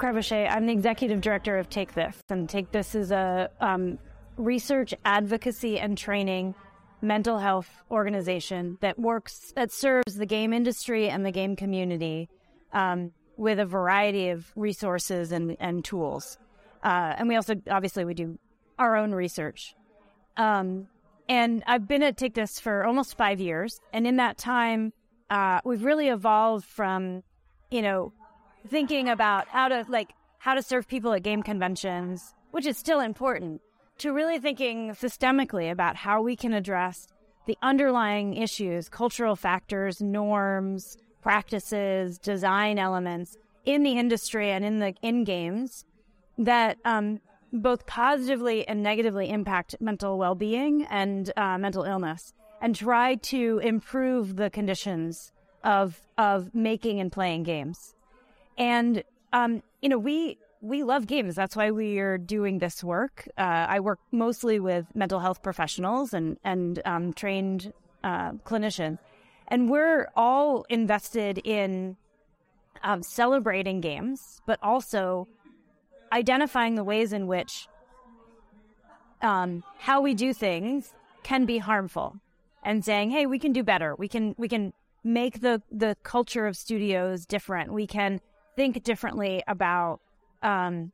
Crevoshay. I'm the executive director of Take This, and Take This is a um, research, advocacy, and training mental health organization that works that serves the game industry and the game community um, with a variety of resources and, and tools. Uh, and we also obviously we do our own research. Um, and I've been at Take This for almost five years, and in that time, uh, we've really evolved from, you know, thinking about how to like how to serve people at game conventions, which is still important, to really thinking systemically about how we can address the underlying issues, cultural factors, norms, practices, design elements in the industry and in the in games that um, both positively and negatively impact mental well-being and uh, mental illness, and try to improve the conditions of of making and playing games. And um, you know, we we love games. That's why we are doing this work. Uh, I work mostly with mental health professionals and and um, trained uh, clinicians, and we're all invested in um, celebrating games, but also identifying the ways in which um, how we do things can be harmful, and saying, "Hey, we can do better. We can we can make the the culture of studios different. We can think differently about." um,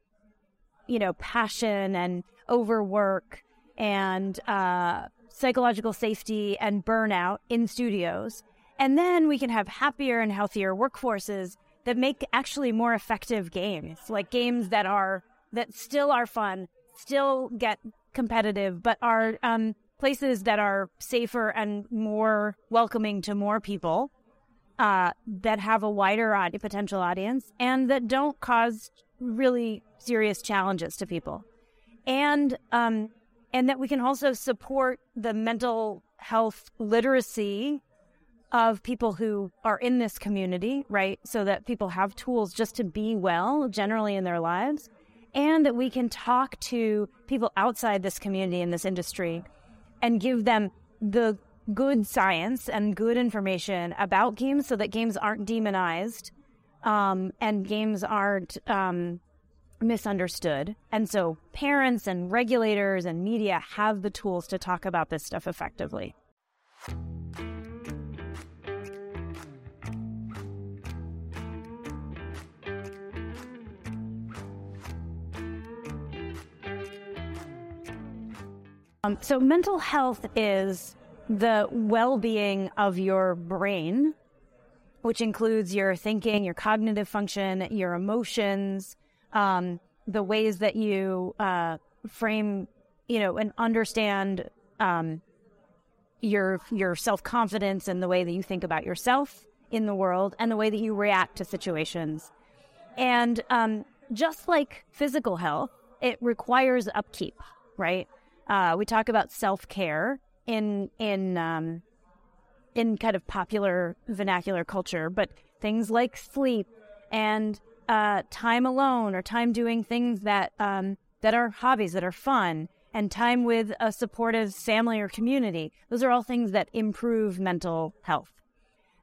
you know, passion and overwork and uh, psychological safety and burnout in studios. And then we can have happier and healthier workforces that make actually more effective games, like games that are that still are fun, still get competitive, but are um, places that are safer and more welcoming to more people, uh, that have a wider potential audience, and that don't cause really serious challenges to people, and um, and that we can also support the mental health literacy of people who are in this community, right? So that people have tools just to be well generally in their lives, and that we can talk to people outside this community in this industry and give them the good science and good information about games so that games aren't demonized um, and games aren't um, misunderstood. And so parents and regulators and media have the tools to talk about this stuff effectively. Um, so, mental health is the well being of your brain which includes your thinking, your cognitive function, your emotions, um, the ways that you uh, frame, you know, and understand um, your your self confidence and the way that you think about yourself in the world and the way that you react to situations. And um, just like physical health, it requires upkeep, right? Uh, we talk about self care in in um, in kind of popular vernacular culture, but things like sleep and uh, time alone or time doing things that um, that are hobbies that are fun and time with a supportive family or community. Those are all things that improve mental health.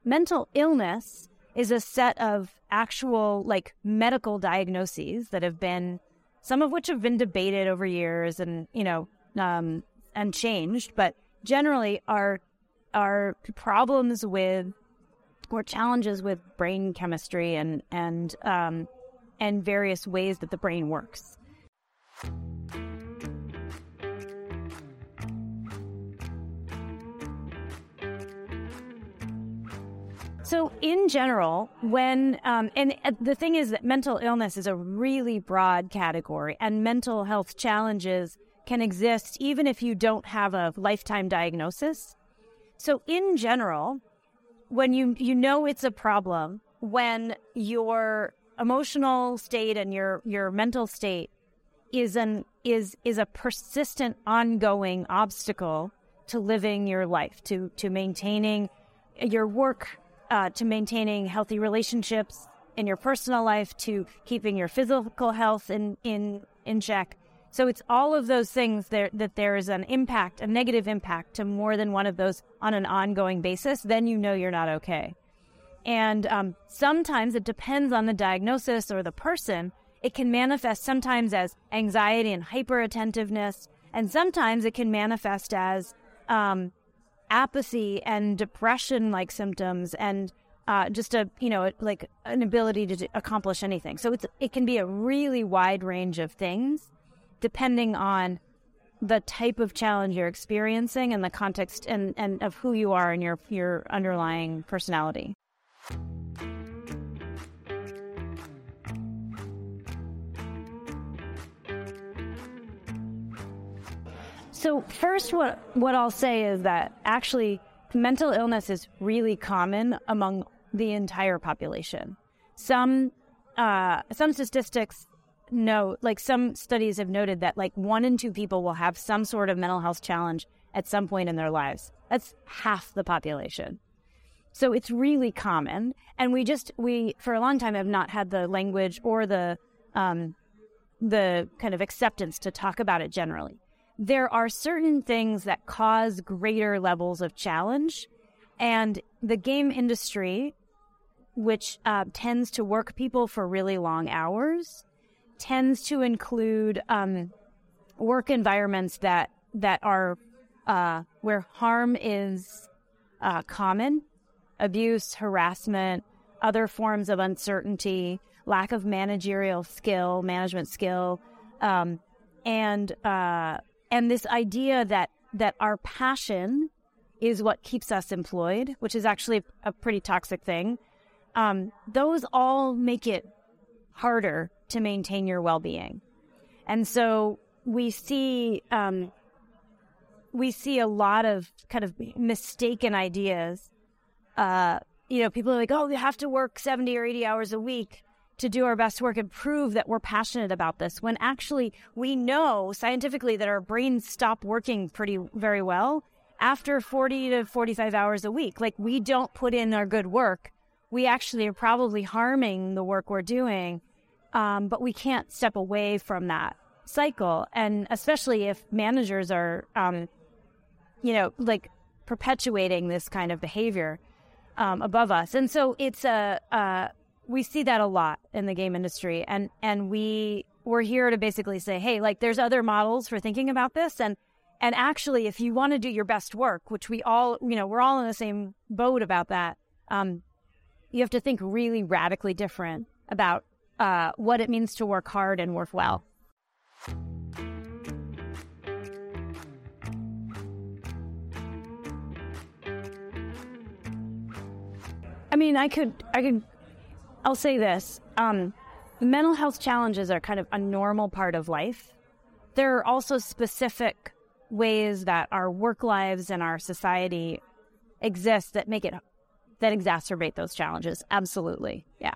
Mental illness is a set of actual like medical diagnoses that have been some of which have been debated over years and you know um, and changed, but generally are are problems with or challenges with brain chemistry and and um, and various ways that the brain works. So, in general, when, um, and the thing is that mental illness is a really broad category, and mental health challenges can exist even if you don't have a lifetime diagnosis. So in general, when you you know it's a problem when your emotional state and your your mental state is an is is a persistent ongoing obstacle to living your life to to maintaining your work uh, to maintaining healthy relationships in your personal life to keeping your physical health in in in check so it's all of those things that there is an impact, a negative impact to more than one of those on an ongoing basis, then you know you're not okay. And um, sometimes it depends on the diagnosis or the person. It can manifest sometimes as anxiety and hyperattentiveness, and sometimes it can manifest as um, apathy and depression like symptoms and uh, just a you know like an ability to accomplish anything. So it's it can be a really wide range of things depending on the type of challenge you're experiencing and the context and, and of who you are and your your underlying personality So first, what what I'll say is that actually mental illness is really common among the entire population. Some uh, some statistics note, like some studies have noted that like one in two people will have some sort of mental health challenge at some point in their lives. That's half the population. So it's really common, and we just we for a long time have not had the language or the um, the kind of acceptance to talk about it generally there are certain things that cause greater levels of challenge. And the game industry, which uh, tends to work people for really long hours, tends to include um, work environments that that are uh, where harm is uh, common, abuse, harassment, other forms of uncertainty, lack of managerial skill, management skill, um, and uh, and this idea that that our passion is what keeps us employed, which is actually a pretty toxic thing. Um, those all make it harder to maintain your well-being, and so we see um, we see a lot of kind of mistaken ideas. Uh, you know, people are like, "Oh, you have to work seventy or eighty hours a week," to do our best work and prove that we're passionate about this when actually we know scientifically that our brains stop working pretty very well after 40 to 45 hours a week. Like we don't put in our good work. We actually are probably harming the work we're doing um, but we can't step away from that cycle. And especially if managers are um, you know like perpetuating this kind of behavior um, above us. And so it's a, a we see that a lot in the game industry. And and we we're here to basically say hey like there's other models for thinking about this. And and actually if you want to do your best work which we all you know we're all in the same boat about that um, you have to think really radically different about uh, what it means to work hard and work well I mean, I could I could I'll say this um, mental health challenges are kind of a normal part of life. There are also specific ways that our work lives and our society exist that make it that exacerbate those challenges. Absolutely. Yeah.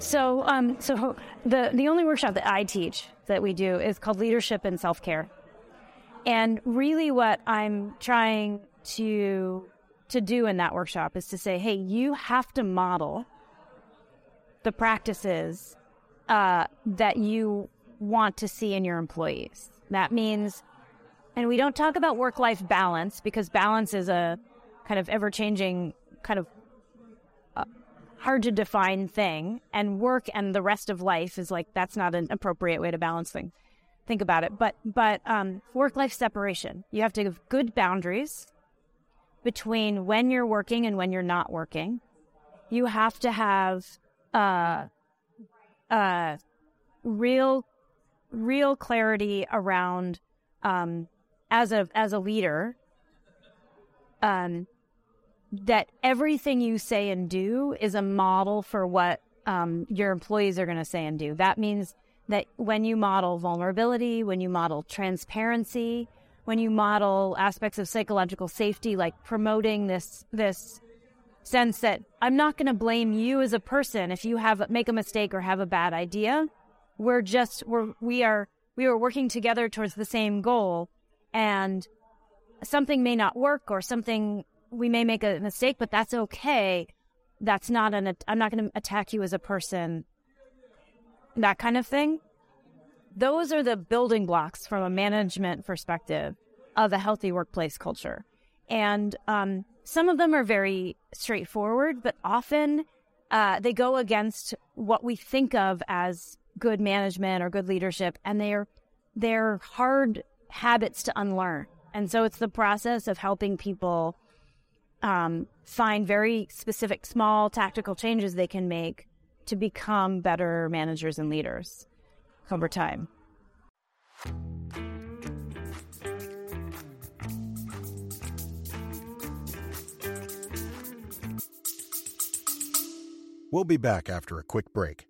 So, um, so the the only workshop that I teach that we do is called Leadership and Self Care, and really, what I'm trying to to do in that workshop is to say, hey, you have to model the practices uh, that you want to see in your employees. That means, and we don't talk about work life balance because balance is a kind of ever changing, kind of hard to define thing. And work and the rest of life is like, that's not an appropriate way to balance things think about it. But but um, work life separation. You have to have good boundaries between when you're working and when you're not working. You have to have uh, uh, real real clarity around um, as a as a leader um, that everything you say and do is a model for what um, your employees are going to say and do. That means that when you model vulnerability, when you model transparency, when you model aspects of psychological safety, like promoting this this sense that I'm not going to blame you as a person if you have make a mistake or have a bad idea. We're just we're we are we are working together towards the same goal, and something may not work or something we may make a mistake, but that's okay. That's not an I'm not going to attack you as a person that kind of thing. Those are the building blocks from a management perspective of a healthy workplace culture. And um, some of them are very straightforward, but often uh, they go against what we think of as good management or good leadership, and they're they're hard habits to unlearn. And so it's the process of helping people um, find very specific, small tactical changes they can make to become better managers and leaders over time. We'll be back after a quick break.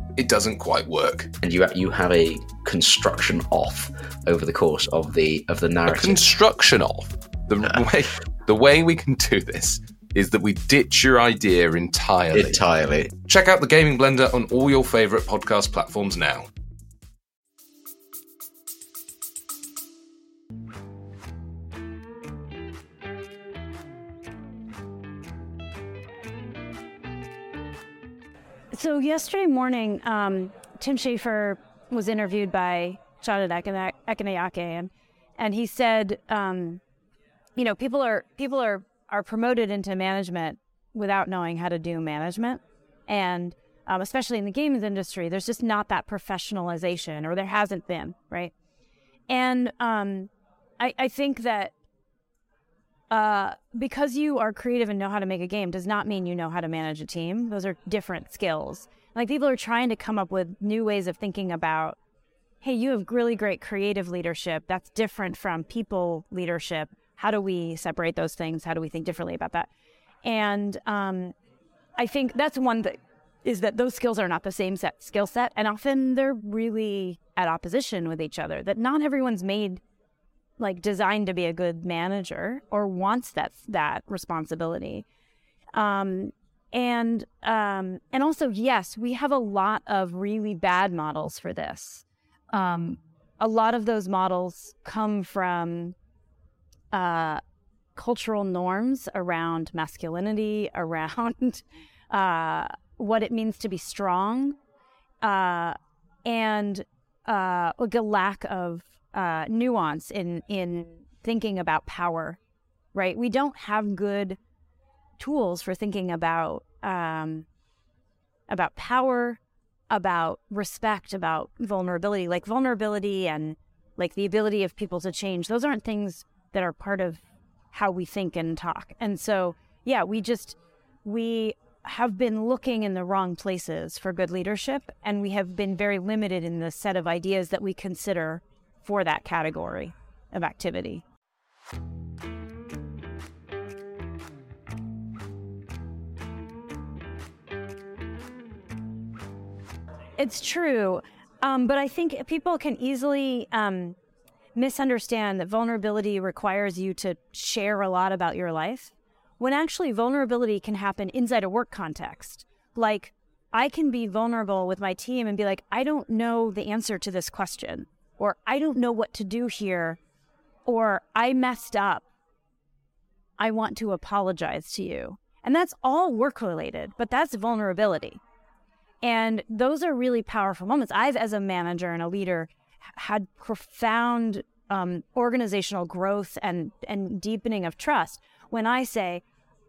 it doesn't quite work. And you you have a construction off over the course of the of the A narrative. construction off. The way the way we can do this is that we ditch your idea entirely. Entirely. Check out the Gaming Blender on all your favorite podcast platforms now. So yesterday morning, um, Tim Schafer was interviewed by Shana Ekana- Ekanayake, and, and he said, um, you know, people are people are are promoted into management without knowing how to do management, and um, especially in the games industry, there's just not that professionalization, or there hasn't been, right? And um, I, I think that uh, because you are creative and know how to make a game does not mean you know how to manage a team. Those are different skills. Like people are trying to come up with new ways of thinking about, hey, you have really great creative leadership. That's different from people leadership. How do we separate those things? How do we think differently about that? And um, I think that's one that is that those skills are not the same set skill set, and often they're really at opposition with each other. That not everyone's made like designed to be a good manager or wants that that responsibility. Um, and um, and also, yes, we have a lot of really bad models for this. Um, a lot of those models come from uh, cultural norms around masculinity, around uh, what it means to be strong, uh, and uh, like a lack of uh, nuance in in thinking about power. Right? We don't have good tools for thinking about um, about power, about respect, about vulnerability. Like vulnerability and like the ability of people to change. Those aren't things that are part of how we think and talk. And so, yeah, we just we have been looking in the wrong places for good leadership, and we have been very limited in the set of ideas that we consider for that category of activity. It's true. Um, but I think people can easily um, misunderstand that vulnerability requires you to share a lot about your life, when actually vulnerability can happen inside a work context. Like, I can be vulnerable with my team and be like, I don't know the answer to this question, or I don't know what to do here, or I messed up. I want to apologize to you. And that's all work related, but that's vulnerability. And those are really powerful moments. I've, as a manager and a leader, had profound um, organizational growth and, and deepening of trust when I say,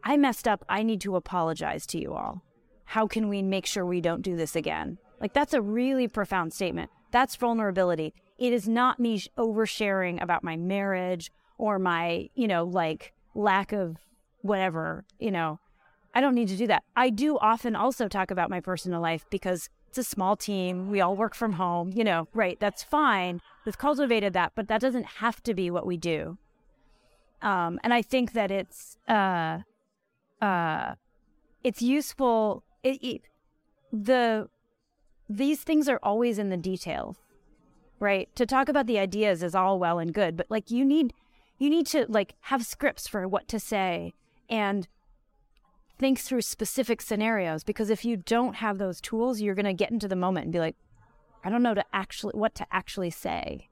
I messed up. I need to apologize to you all. How can we make sure we don't do this again? Like, that's a really profound statement. That's vulnerability. It is not me oversharing about my marriage or my, you know, like lack of whatever, you know. I don't need to do that. I do often also talk about my personal life because it's a small team. We all work from home, you know, right? That's fine. We've cultivated that, but that doesn't have to be what we do. Um, and I think that it's uh, uh, it's useful. It, it, the these things are always in the details, right? To talk about the ideas is all well and good, but like you need you need to like have scripts for what to say and think through specific scenarios because if you don't have those tools, you're going to get into the moment and be like, I don't know to actually what to actually say.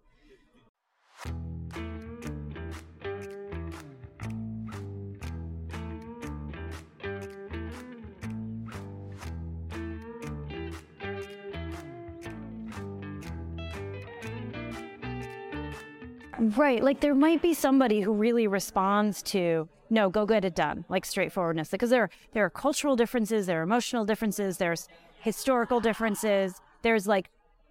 Right. Like there might be somebody who really responds to no, go get it done, like straightforwardness. Because there there are cultural differences, there are emotional differences, there's historical differences, there's like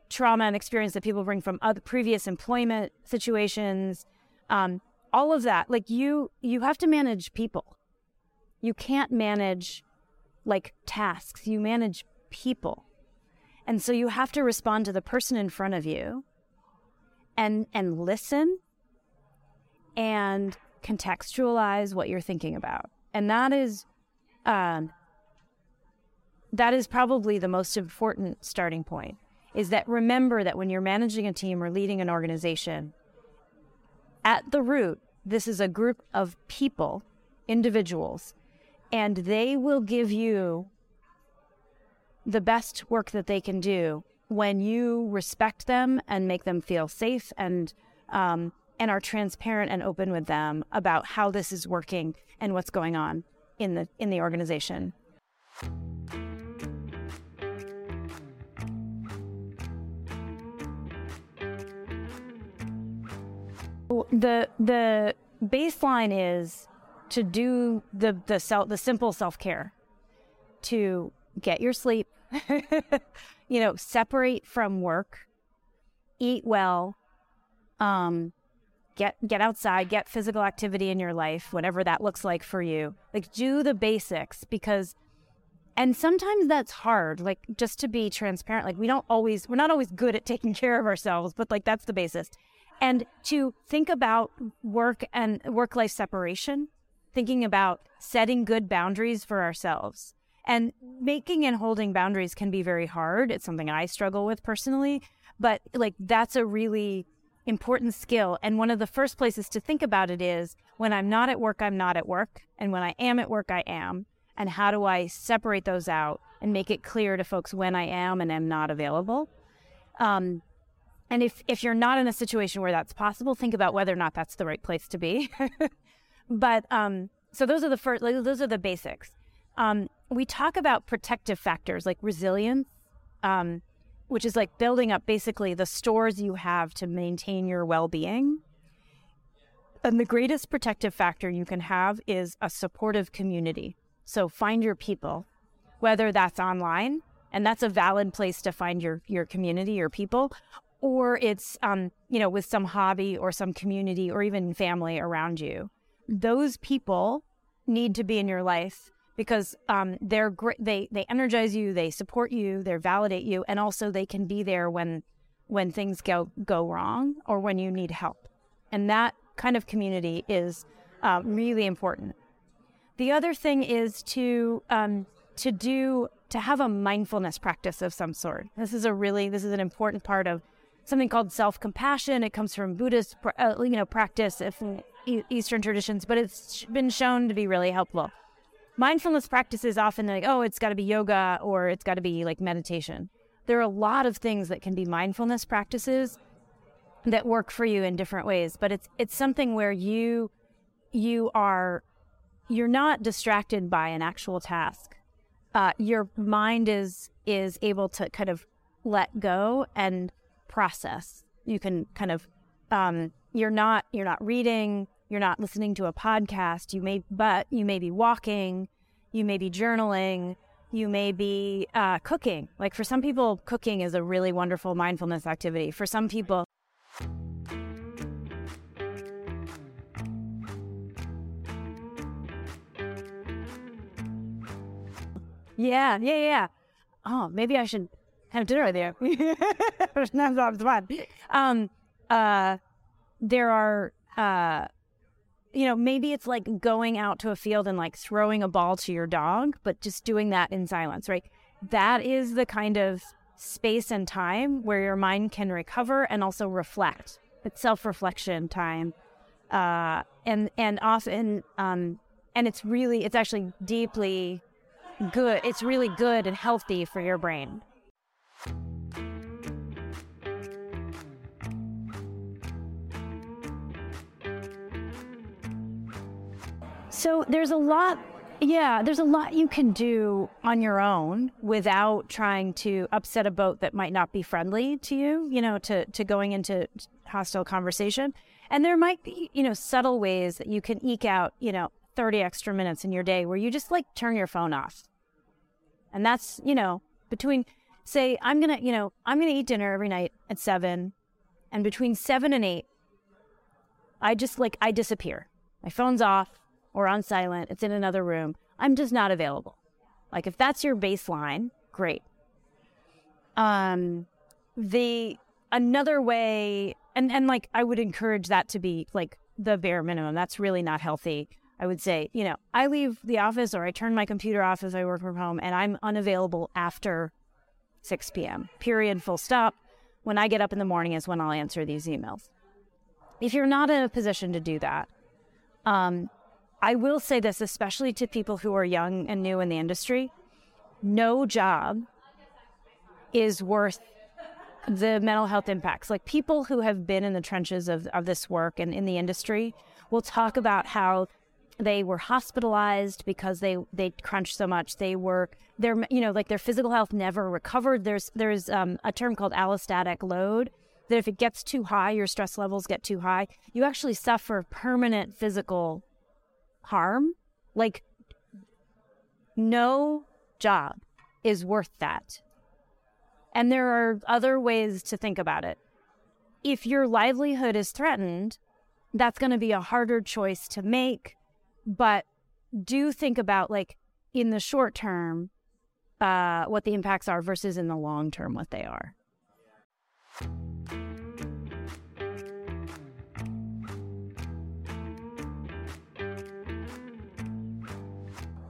trauma and experience that people bring from other previous employment situations. Um, all of that. Like you you have to manage people. You can't manage like tasks. You manage people. And so you have to respond to the person in front of you and and listen and contextualize what you're thinking about. And that is um, that is probably the most important starting point is that remember that when you're managing a team or leading an organization, at the root, this is a group of people, individuals, and they will give you the best work that they can do when you respect them and make them feel safe and um, and are transparent and open with them about how this is working and what's going on in the in the organization. The the baseline is to do the the self the simple self care, to get your sleep, you know, separate from work, eat well, um, get get outside, get physical activity in your life, whatever that looks like for you. Like do the basics because and sometimes that's hard, like just to be transparent. Like we don't always we're not always good at taking care of ourselves, but like that's the basis. And to think about work and work life separation, thinking about setting good boundaries for ourselves and making and holding boundaries can be very hard. It's something I struggle with personally, but like that's a really important skill. And one of the first places to think about it is when I'm not at work, I'm not at work. And when I am at work, I am. And how do I separate those out and make it clear to folks when I am and am not available? Um, and if, if you're not in a situation where that's possible, think about whether or not that's the right place to be. but um, so those are the first, like, those are the basics. Um, we talk about protective factors like resilience, um, which is like building up basically the stores you have to maintain your well being. And the greatest protective factor you can have is a supportive community. So find your people, whether that's online, and that's a valid place to find your, your community or people, or it's, um, you know, with some hobby or some community or even family around you. Those people need to be in your life because um, they're great. They they energize you, they support you, they validate you, and also they can be there when when things go go wrong or when you need help. And that kind of community is uh, really important. The other thing is to um, to do to have a mindfulness practice of some sort. This is a really this is an important part of something called self compassion. It comes from Buddhist uh, you know practice, if Eastern traditions, but it's been shown to be really helpful mindfulness practices often like, oh, it's got to be yoga or it's got to be like meditation. There are a lot of things that can be mindfulness practices that work for you in different ways, but it's it's something where you you are you're not distracted by an actual task. Uh, your mind is is able to kind of let go and process. You can kind of um, you're not you're not reading you're not listening to a podcast. You may, but you may be walking, you may be journaling, you may be uh, cooking. Like for some people, cooking is a really wonderful mindfulness activity. For some people, Yeah, yeah, yeah. Oh, maybe I should have dinner fun. Um, uh, there are uh, you know, maybe it's like going out to a field and like throwing a ball to your dog, but just doing that in silence, right? That is the kind of space and time where your mind can recover and also reflect. It's self-reflection time, uh, and and often, um, and it's really, it's actually deeply good. It's really good and healthy for your brain. So there's a lot, yeah, there's a lot you can do on your own without trying to upset a boat that might not be friendly to you, you know, to, to going into hostile conversation. And there might be, you know, subtle ways that you can eke out, you know, 30 extra minutes in your day where you just like turn your phone off. And that's, you know, between, say, I'm going to, you know, I'm going to eat dinner every night at seven. And between seven and eight, I just like, I disappear. My phone's off or on silent. It's in another room. I'm just not available. Like, if that's your baseline, great. Um, the, another way, and, and like, I would encourage that to be like the bare minimum. That's really not healthy. I would say, you know, I leave the office or I turn my computer off as I work from home and I'm unavailable after 6 p.m. Period, full stop. When I get up in the morning is when I'll answer these emails. If you're not in a position to do that, um, I will say this, especially to people who are young and new in the industry no job is worth the mental health impacts. Like people who have been in the trenches of, of this work and in the industry will talk about how they were hospitalized because they they crunched so much they were their you know like their physical health never recovered there's there's um, a term called allostatic load that if it gets too high your stress levels get too high you actually suffer permanent physical harm like no job is worth that and there are other ways to think about it if your livelihood is threatened that's going to be a harder choice to make but do think about like in the short term uh, what the impacts are versus in the long term what they are.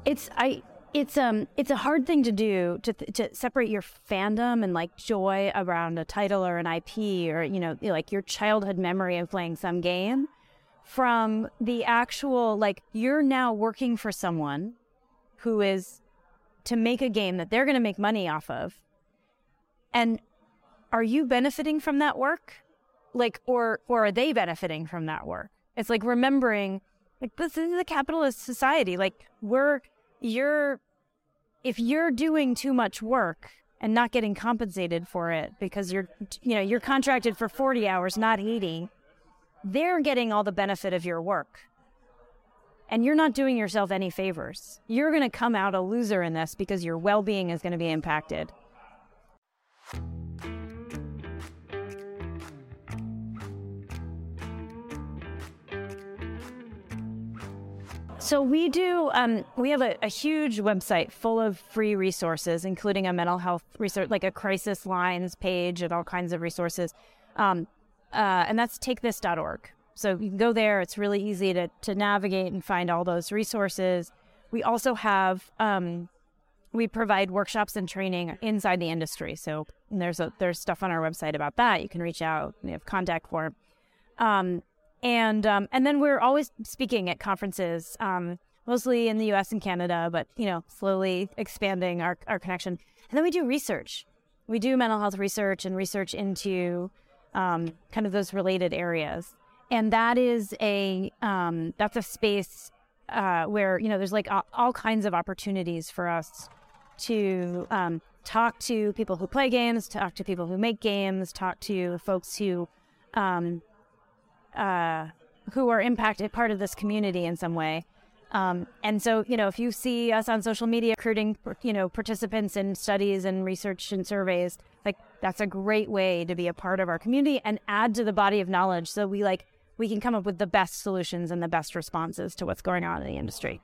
It's I it's um it's a hard thing to do to to separate your fandom and like joy around a title or an IP or you know like your childhood memory of playing some game from the actual like you're now working for someone who is to make a game that they're going to make money off of. And are you benefiting from that work? Like or or are they benefiting from that work? It's like remembering like this is a capitalist society. Like we're you're if you're doing too much work and not getting compensated for it because you're you know you're contracted for 40 hours not 80 they're getting all the benefit of your work. And you're not doing yourself any favors. You're going to come out a loser in this because your well being is going to be impacted. So we do. Um, we have a, a, huge website full of free resources, including a mental health research, like a crisis lines page, and all kinds of resources. Um, uh, and that's takethis.org. So you can go there. It's really easy to, to navigate and find all those resources. We also have, um, we provide workshops and training inside the industry. So there's a, there's stuff on our website about that. You can reach out. We have contact form. Um, and um, and then we're always speaking at conferences, um, mostly in the U.S. and Canada, but you know, slowly expanding our our connection. And then we do research. We do mental health research and research into um, kind of those related areas. And that is a um, that's a space uh, where you know there's like all, kinds of opportunities for us to um, talk to people who play games, talk to people who make games, talk to folks who um, uh, who are impacted part of this community in some way. Um, and so, you know, if you see us on social media recruiting, you know, participants in studies and research and surveys, like that's a great way to be a part of our community and add to the body of knowledge. So we like we can come up with the best solutions and the best responses to what's going on in the industry.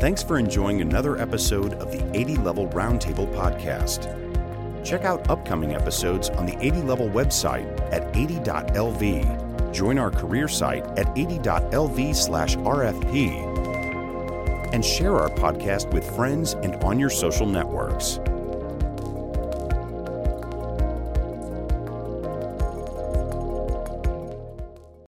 Thanks for enjoying another episode of the 80 Level Roundtable podcast. Check out upcoming episodes on the 80 Level website at 80.lv. Join our career site at 80.lv slash RFP. And share our podcast with friends and on your social networks.